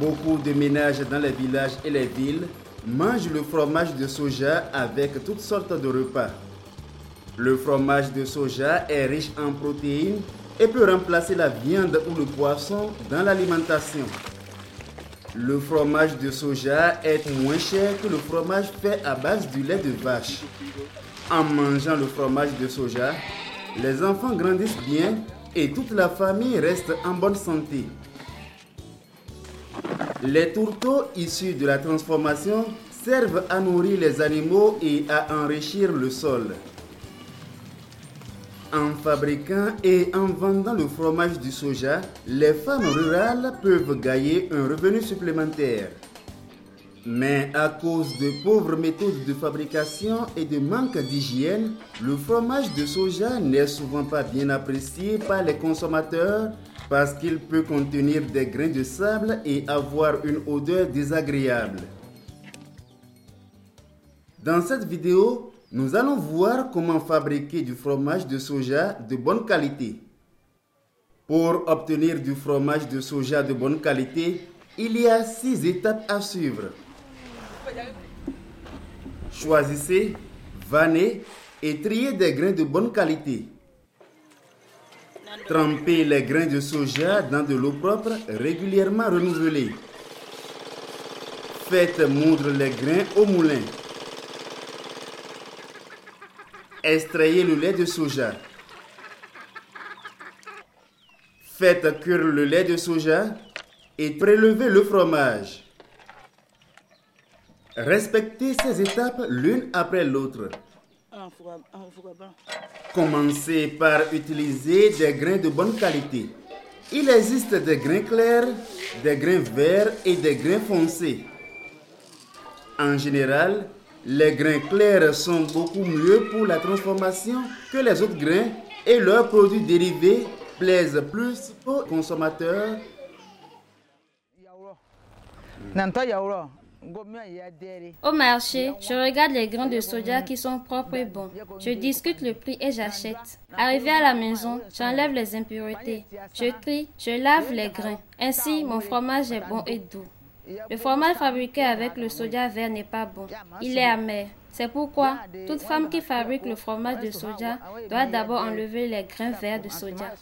Beaucoup de ménages dans les villages et les villes mangent le fromage de soja avec toutes sortes de repas. Le fromage de soja est riche en protéines et peut remplacer la viande ou le poisson dans l'alimentation. Le fromage de soja est moins cher que le fromage fait à base du lait de vache. En mangeant le fromage de soja, les enfants grandissent bien et toute la famille reste en bonne santé. Les tourteaux issus de la transformation servent à nourrir les animaux et à enrichir le sol. En fabriquant et en vendant le fromage du soja, les femmes rurales peuvent gagner un revenu supplémentaire. Mais à cause de pauvres méthodes de fabrication et de manque d'hygiène, le fromage de soja n'est souvent pas bien apprécié par les consommateurs parce qu'il peut contenir des grains de sable et avoir une odeur désagréable. Dans cette vidéo, nous allons voir comment fabriquer du fromage de soja de bonne qualité. Pour obtenir du fromage de soja de bonne qualité, il y a six étapes à suivre. Choisissez, vanez et triez des grains de bonne qualité. Trempez les grains de soja dans de l'eau propre régulièrement renouvelée. Faites moudre les grains au moulin. Extrayez le lait de soja. Faites cuire le lait de soja et prélevez le fromage. Respectez ces étapes l'une après l'autre. Commencez par utiliser des grains de bonne qualité. Il existe des grains clairs, des grains verts et des grains foncés. En général, les grains clairs sont beaucoup mieux pour la transformation que les autres grains et leurs produits dérivés plaisent plus aux consommateurs. Au marché, je regarde les grains de soja qui sont propres et bons. Je discute le prix et j'achète. Arrivé à la maison, j'enlève les impuretés. Je trie, je lave les grains. Ainsi, mon fromage est bon et doux. Le fromage fabriqué avec le soja vert n'est pas bon. Il est amer. C'est pourquoi toute femme qui fabrique le fromage de soja doit d'abord enlever les grains verts de soja.